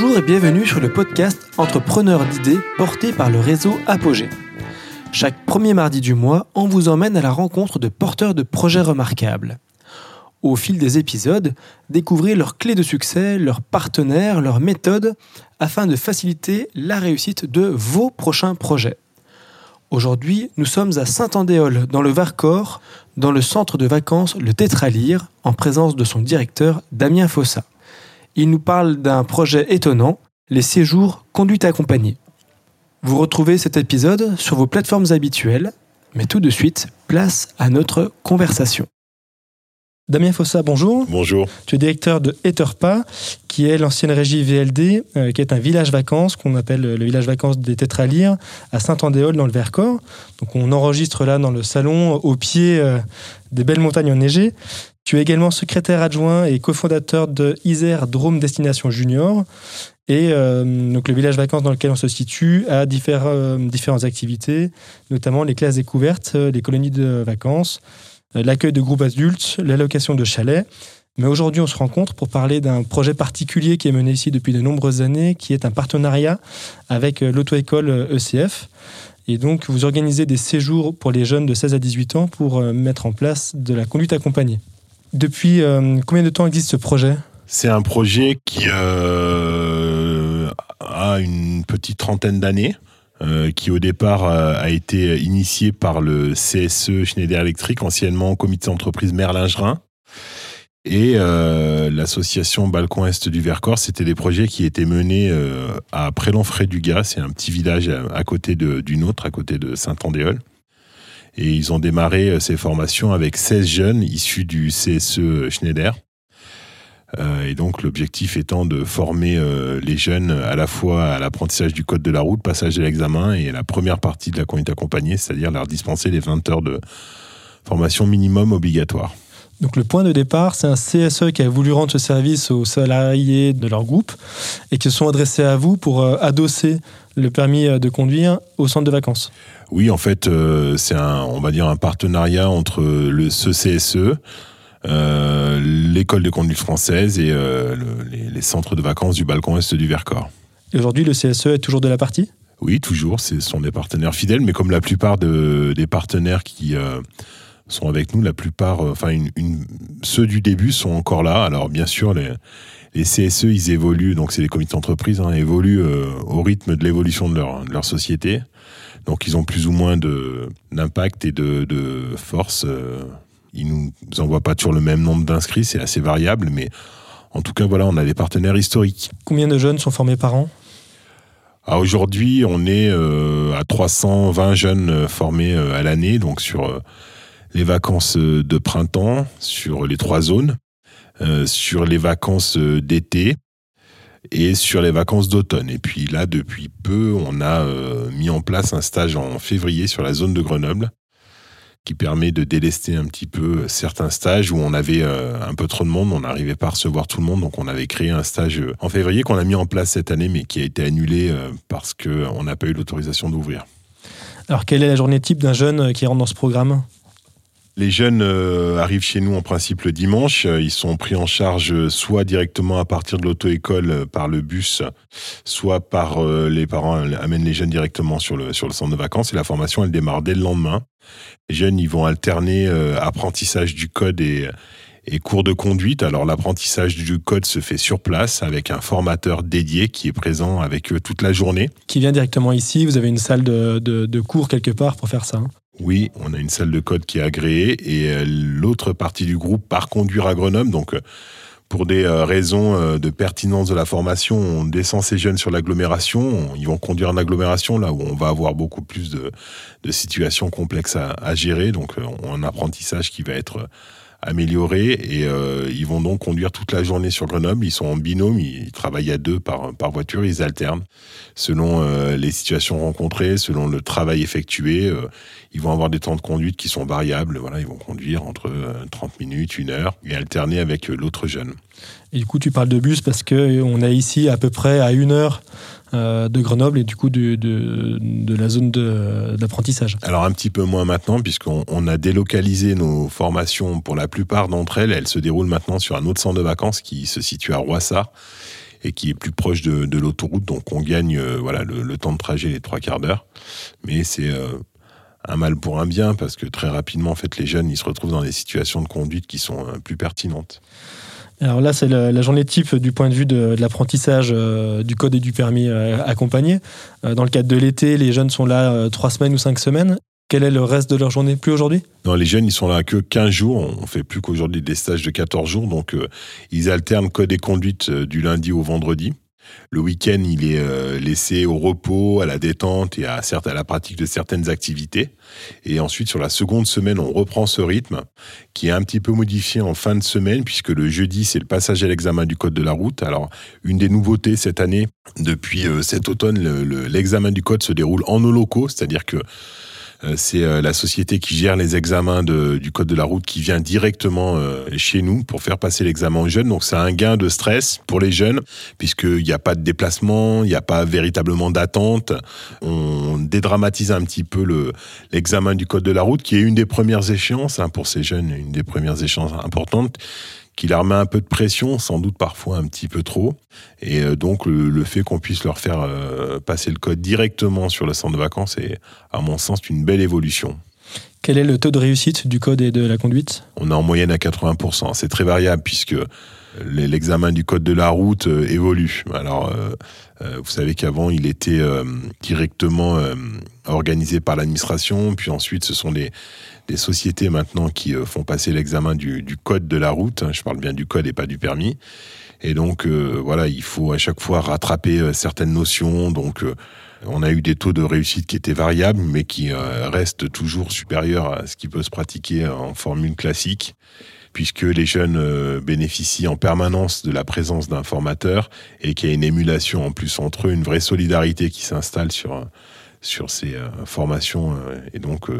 Bonjour et bienvenue sur le podcast Entrepreneurs d'idées porté par le réseau Apogée. Chaque premier mardi du mois, on vous emmène à la rencontre de porteurs de projets remarquables. Au fil des épisodes, découvrez leurs clés de succès, leurs partenaires, leurs méthodes, afin de faciliter la réussite de vos prochains projets. Aujourd'hui, nous sommes à Saint-Andéol, dans le Varcor, dans le centre de vacances Le Tétralire, en présence de son directeur Damien Fossa. Il nous parle d'un projet étonnant, les séjours conduite accompagnée. Vous retrouvez cet épisode sur vos plateformes habituelles, mais tout de suite, place à notre conversation. Damien Fossa, bonjour. Bonjour. Tu es directeur de Etterpa, qui est l'ancienne régie VLD, euh, qui est un village vacances qu'on appelle le village vacances des Tétralires, à Saint-Andéol dans le Vercors. Donc on enregistre là dans le salon au pied euh, des belles montagnes enneigées. Tu es également secrétaire adjoint et cofondateur de Isère Drôme Destination Junior. Et euh, donc le village vacances dans lequel on se situe a différentes activités, notamment les classes découvertes, les colonies de vacances, euh, l'accueil de groupes adultes, l'allocation de chalets. Mais aujourd'hui, on se rencontre pour parler d'un projet particulier qui est mené ici depuis de nombreuses années, qui est un partenariat avec euh, l'auto-école ECF. Euh, Et donc, vous organisez des séjours pour les jeunes de 16 à 18 ans pour mettre en place de la conduite accompagnée. Depuis combien de temps existe ce projet? C'est un projet qui a une petite trentaine d'années. Euh, qui au départ euh, a été initié par le CSE Schneider Electric, anciennement comité d'entreprise Merlingerin. Et euh, l'association Balcon Est du Vercors, c'était des projets qui étaient menés à Prélon-Fray-du-Gaz, c'est un petit village à, côté autre, à côté de Saint-Andéol. Et ils ont démarré ces formations avec 16 jeunes issus du CSE Schneider. Euh, et donc l'objectif étant de former euh, les jeunes à la fois à l'apprentissage du code de la route, passage de l'examen et la première partie de la conduite accompagnée, c'est-à-dire leur dispenser les 20 heures de formation minimum obligatoire. Donc le point de départ, c'est un CSE qui a voulu rendre ce service aux salariés de leur groupe et qui se sont adressés à vous pour euh, adosser le permis de conduire au centre de vacances. Oui, en fait, c'est un, on va dire un partenariat entre le, ce CSE, euh, l'école de conduite française et euh, les, centres de vacances du balcon est du Vercors. Et aujourd'hui, le CSE est toujours de la partie? Oui, toujours. Ce sont des partenaires fidèles, mais comme la plupart des partenaires qui euh, sont avec nous, la plupart, enfin, une, ceux du début sont encore là. Alors, bien sûr, les, les CSE, ils évoluent, donc c'est les comités d'entreprise, hein, évoluent au rythme de l'évolution de leur, leur société. Donc, ils ont plus ou moins d'impact et de, de force ils nous envoient pas toujours le même nombre d'inscrits, c'est assez variable, mais en tout cas, voilà, on a des partenaires historiques. Combien de jeunes sont formés par an? Ah, Aujourd'hui, on est euh, à 320 jeunes euh, formés euh, à l'année, donc sur les vacances de printemps, sur les trois zones, sur les vacances d'été et sur les vacances d'automne. Et puis là, depuis peu, on a mis en place un stage en février sur la zone de Grenoble qui permet de délester un petit peu certains stages où on avait euh, un peu trop de monde, on n'arrivait pas à recevoir tout le monde, donc on avait créé un stage euh, en février qu'on a mis en place cette année, mais qui a été annulé euh, parce qu'on n'a pas eu l'autorisation d'ouvrir. Alors quelle est la journée type d'un jeune qui rentre dans ce programme? Les jeunes arrivent chez nous en principe le dimanche. Ils sont pris en charge soit directement à partir de l'auto-école par le bus, soit par les parents amènent les jeunes directement sur le, sur le centre de vacances. Et la formation, elle démarre dès le lendemain. Les jeunes, ils vont alterner euh, apprentissage du code et, cours de conduite. Alors l'apprentissage du code se fait sur place avec un formateur dédié qui est présent avec eux toute la journée. Qui vient directement ici, vous avez une salle de, cours quelque part pour faire ça hein Oui, on a une salle de code qui est agréée et euh, l'autre partie du groupe part conduire à Grenoble. Donc euh, pour des euh, raisons de pertinence de la formation, on descend ces jeunes sur l'agglomération. Ils vont conduire en agglomération, là où on va avoir beaucoup plus de, situations complexes à, à gérer. Donc, un apprentissage qui va être amélioré et euh, ils vont donc conduire toute la journée sur Grenoble. Ils sont en binôme, ils, travaillent à deux par, par voiture, ils alternent selon euh, les situations rencontrées, selon le travail effectué. Euh, ils vont avoir des temps de conduite qui sont variables. Voilà, ils vont conduire entre 30 minutes, une heure et alterner avec l'autre jeune. Et du coup, tu parles de bus parce que on est ici à peu près à une heure euh, de Grenoble et du coup de, de, la zone d'apprentissage Alors un petit peu moins maintenant puisqu'on a délocalisé nos formations pour la plupart d'entre elles. Elles se déroulent maintenant sur un autre centre de vacances qui se situe à Roissard. et qui est plus proche de, l'autoroute. Donc on gagne voilà le, temps de trajet les trois quarts d'heure. Mais c'est un mal pour un bien parce que très rapidement en fait les jeunes ils se retrouvent dans des situations de conduite qui sont plus pertinentes. Alors là, c'est la, journée type du point de vue de, l'apprentissage euh, du code et du permis euh, accompagné. Euh, dans le cadre de l'été, les jeunes sont là trois semaines ou cinq semaines. Quel est le reste de leur journée Plus aujourd'hui? Non, les jeunes, ils sont là que 15 jours. On fait plus qu'aujourd'hui des stages de 14 jours. Donc, ils alternent code et conduite du lundi au vendredi. Le week-end, il est euh, laissé au repos, à la détente et à, à la pratique de certaines activités. Et ensuite, sur la seconde semaine, on reprend ce rythme qui est un petit peu modifié en fin de semaine, puisque le jeudi, c'est le passage à l'examen du code de la route. Alors, une des nouveautés cette année, depuis euh, cet automne, l'examen du code se déroule en nos locaux, c'est-à-dire que c'est euh, la société qui gère les examens du code de la route qui vient directement euh, chez nous pour faire passer l'examen aux jeunes. Donc c'est un gain de stress pour les jeunes puisqu'il n'y a pas de déplacement, il n'y a pas véritablement d'attente. On dédramatise un petit peu l'examen du code de la route qui est une des premières échéances hein, pour ces jeunes, une des premières échéances importantes qui leur met un peu de pression, sans doute parfois un petit peu trop. Et euh, donc le, fait qu'on puisse leur faire euh, passer le code directement sur le centre de vacances est, à mon sens, une belle évolution. Quel est le taux de réussite du code et de la conduite? On est en moyenne à 80%. C'est très variable puisque l'examen du code de la route euh, évolue. Alors, vous savez qu'avant, il était directement organisé par l'administration, puis ensuite, ce sont les, sociétés maintenant qui euh, font passer l'examen du, code de la route. Je parle bien du code et pas du permis. Et donc, euh, voilà, il faut à chaque fois rattraper euh, certaines notions. Donc, on a eu des taux de réussite qui étaient variables, mais qui restent toujours supérieurs à ce qui peut se pratiquer en formule classique, puisque les jeunes bénéficient en permanence de la présence d'un formateur et qu'il y a une émulation en plus entre eux, une vraie solidarité qui s'installe sur, sur ces formations. Et donc,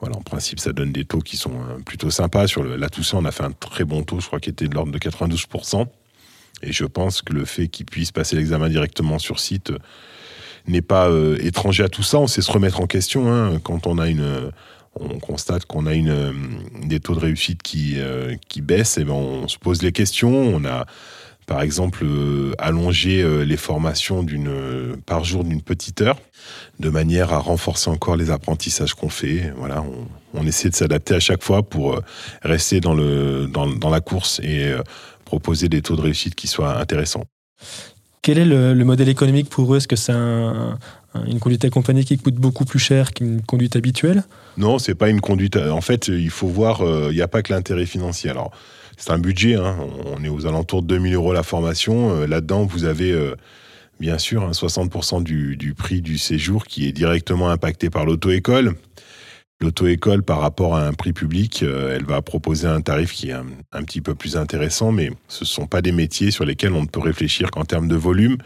voilà, en principe, ça donne des taux qui sont euh, plutôt sympas. Sur la Toussaint, on a fait un très bon taux, je crois qu'il était de l'ordre de 92%. Et je pense que le fait qu'ils puissent passer l'examen directement sur site euh, n'est pas euh, étranger à tout ça. On sait se remettre en question hein. quand on a une on constate qu'on a une, des taux de réussite qui, qui baissent, et ben on se pose les questions. On a par exemple, euh, euh, les formations d'une euh, par jour d'une petite heure, de manière à renforcer encore les apprentissages qu'on fait. Voilà, on, essaie de s'adapter à chaque fois pour rester dans le dans, la course et proposer des taux de réussite qui soient intéressants. Quel est le, modèle économique pour eux? Est-ce que c'est une conduite accompagnée qui coûte beaucoup plus cher qu'une conduite habituelle? Non, c'est pas une conduite. En fait, il faut voir. Il n'y a pas que l'intérêt financier. Alors c'est un budget. Hein. On est aux alentours de 2000 euros la formation. Euh, là-dedans, vous avez euh, bien sûr 60% du, prix du séjour qui est directement impacté par l'auto-école. L'auto-école, par rapport à un prix public, euh, elle va proposer un tarif qui est un, petit peu plus intéressant, mais ce ne sont pas des métiers sur lesquels on ne peut réfléchir qu'en termes de volume.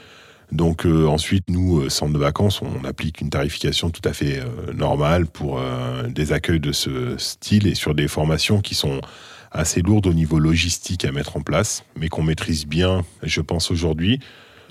Donc ensuite, nous, centre de vacances, on applique une tarification tout à fait normale pour des accueils de ce style et sur des formations qui sont assez lourde au niveau logistique à mettre en place, mais qu'on maîtrise bien, je pense, aujourd'hui.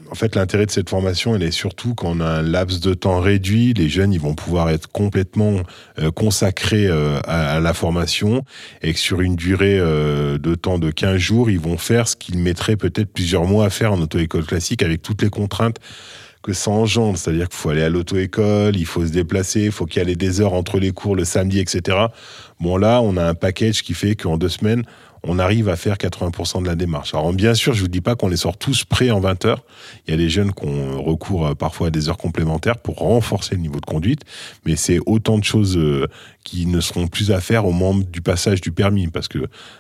En fait, l'intérêt de cette formation, elle est surtout qu'on a un laps de temps réduit. Les jeunes, ils vont pouvoir être complètement euh, consacrés euh, à, la formation et que sur une durée euh, de temps de 15 jours, ils vont faire ce qu'ils mettraient peut-être plusieurs mois à faire en auto-école classique avec toutes les contraintes que ça engendre. C'est-à-dire qu'il faut aller à l'auto-école, il faut se déplacer, il faut qu'il y ait des heures entre les cours le samedi, etc. Bon, là, on a un package qui fait qu'en deux semaines, on arrive à faire 80% de la démarche. Alors bien sûr, je vous dis pas qu'on les sort tous prêts en 20 heures. Il y a des jeunes qui ont recours euh, parfois à des heures complémentaires pour renforcer le niveau de conduite, mais c'est autant de choses euh, qui ne seront plus à faire au moment du passage du permis, parce que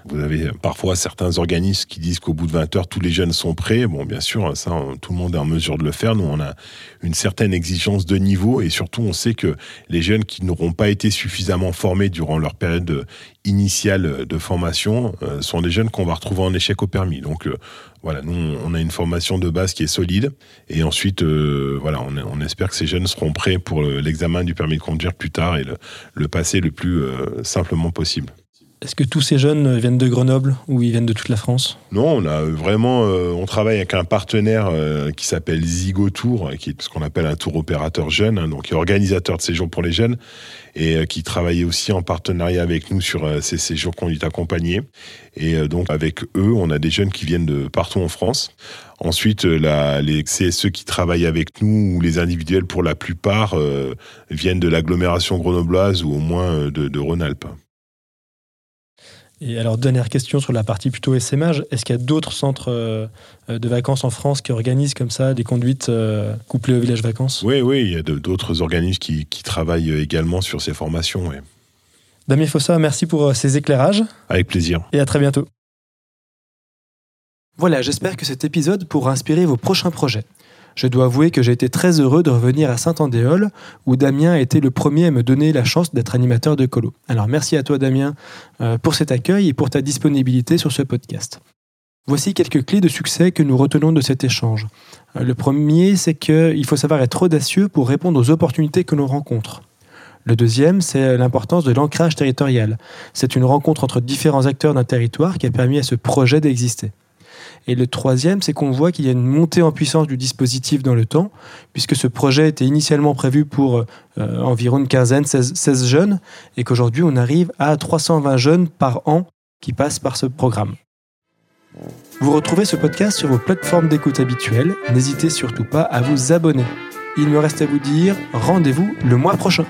vous avez parfois certains organismes qui disent qu'au bout de 20 heures, tous les jeunes sont prêts. Bon, bien sûr, ça, tout le monde est en mesure de le faire. Nous, on a une certaine exigence de niveau et surtout, on sait que les jeunes qui n'auront pas été suffisamment formés durant leur période initiale de formation euh, sont des jeunes qu'on va retrouver en échec au permis. Donc, euh, voilà, nous, on a une formation de base qui est solide. Et ensuite, euh, voilà, on, espère que ces jeunes seront prêts pour l'examen du permis de conduire plus tard et le, passer le plus simplement possible. Est-ce que tous ces jeunes viennent de Grenoble ou ils viennent de toute la France? Non, on a vraiment, euh, on travaille avec un partenaire euh, qui s'appelle Zigo Tour, qui est ce qu'on appelle un tour opérateur jeune, hein, donc qui est organisateur de séjours pour les jeunes et euh, qui travaille aussi en partenariat avec nous sur ces séjours conduite accompagnés. Et donc avec eux, on a des jeunes qui viennent de partout en France. Ensuite, les CSE qui travaillent avec nous ou les individuels pour la plupart viennent de l'agglomération grenobloise ou au moins de Rhône-Alpes. Et alors, dernière question sur la partie plutôt SMH. Est-ce qu'il y a d'autres centres euh, de vacances en France qui organisent comme ça des conduites euh, couplées au village vacances? Oui, oui, il y a d'autres organismes qui, travaillent également sur ces formations. Damien Fossa, merci pour euh, ces éclairages. Avec plaisir. Et à très bientôt. Voilà, j'espère que cet épisode pourra inspirer vos prochains projets. Je dois avouer que j'ai été très heureux de revenir à Saint-Andéol, où Damien a été le premier à me donner la chance d'être animateur de Colo. Alors merci à toi Damien euh, pour cet accueil et pour ta disponibilité sur ce podcast. Voici quelques clés de succès que nous retenons de cet échange. Euh, le premier, c'est qu'il faut savoir être audacieux pour répondre aux opportunités que l'on rencontre. Le deuxième, c'est l'importance de l'ancrage territorial. C'est une rencontre entre différents acteurs d'un territoire qui a permis à ce projet d'exister. Et le troisième, c'est qu'on voit qu'il y a une montée en puissance du dispositif dans le temps, puisque ce projet était initialement prévu pour euh, environ une quinzaine, 16, jeunes, et qu'aujourd'hui on arrive à 320 jeunes par an qui passent par ce programme. Vous retrouvez ce podcast sur vos plateformes d'écoute habituelles. N'hésitez surtout pas à vous abonner. Il me reste à vous dire rendez-vous le mois prochain.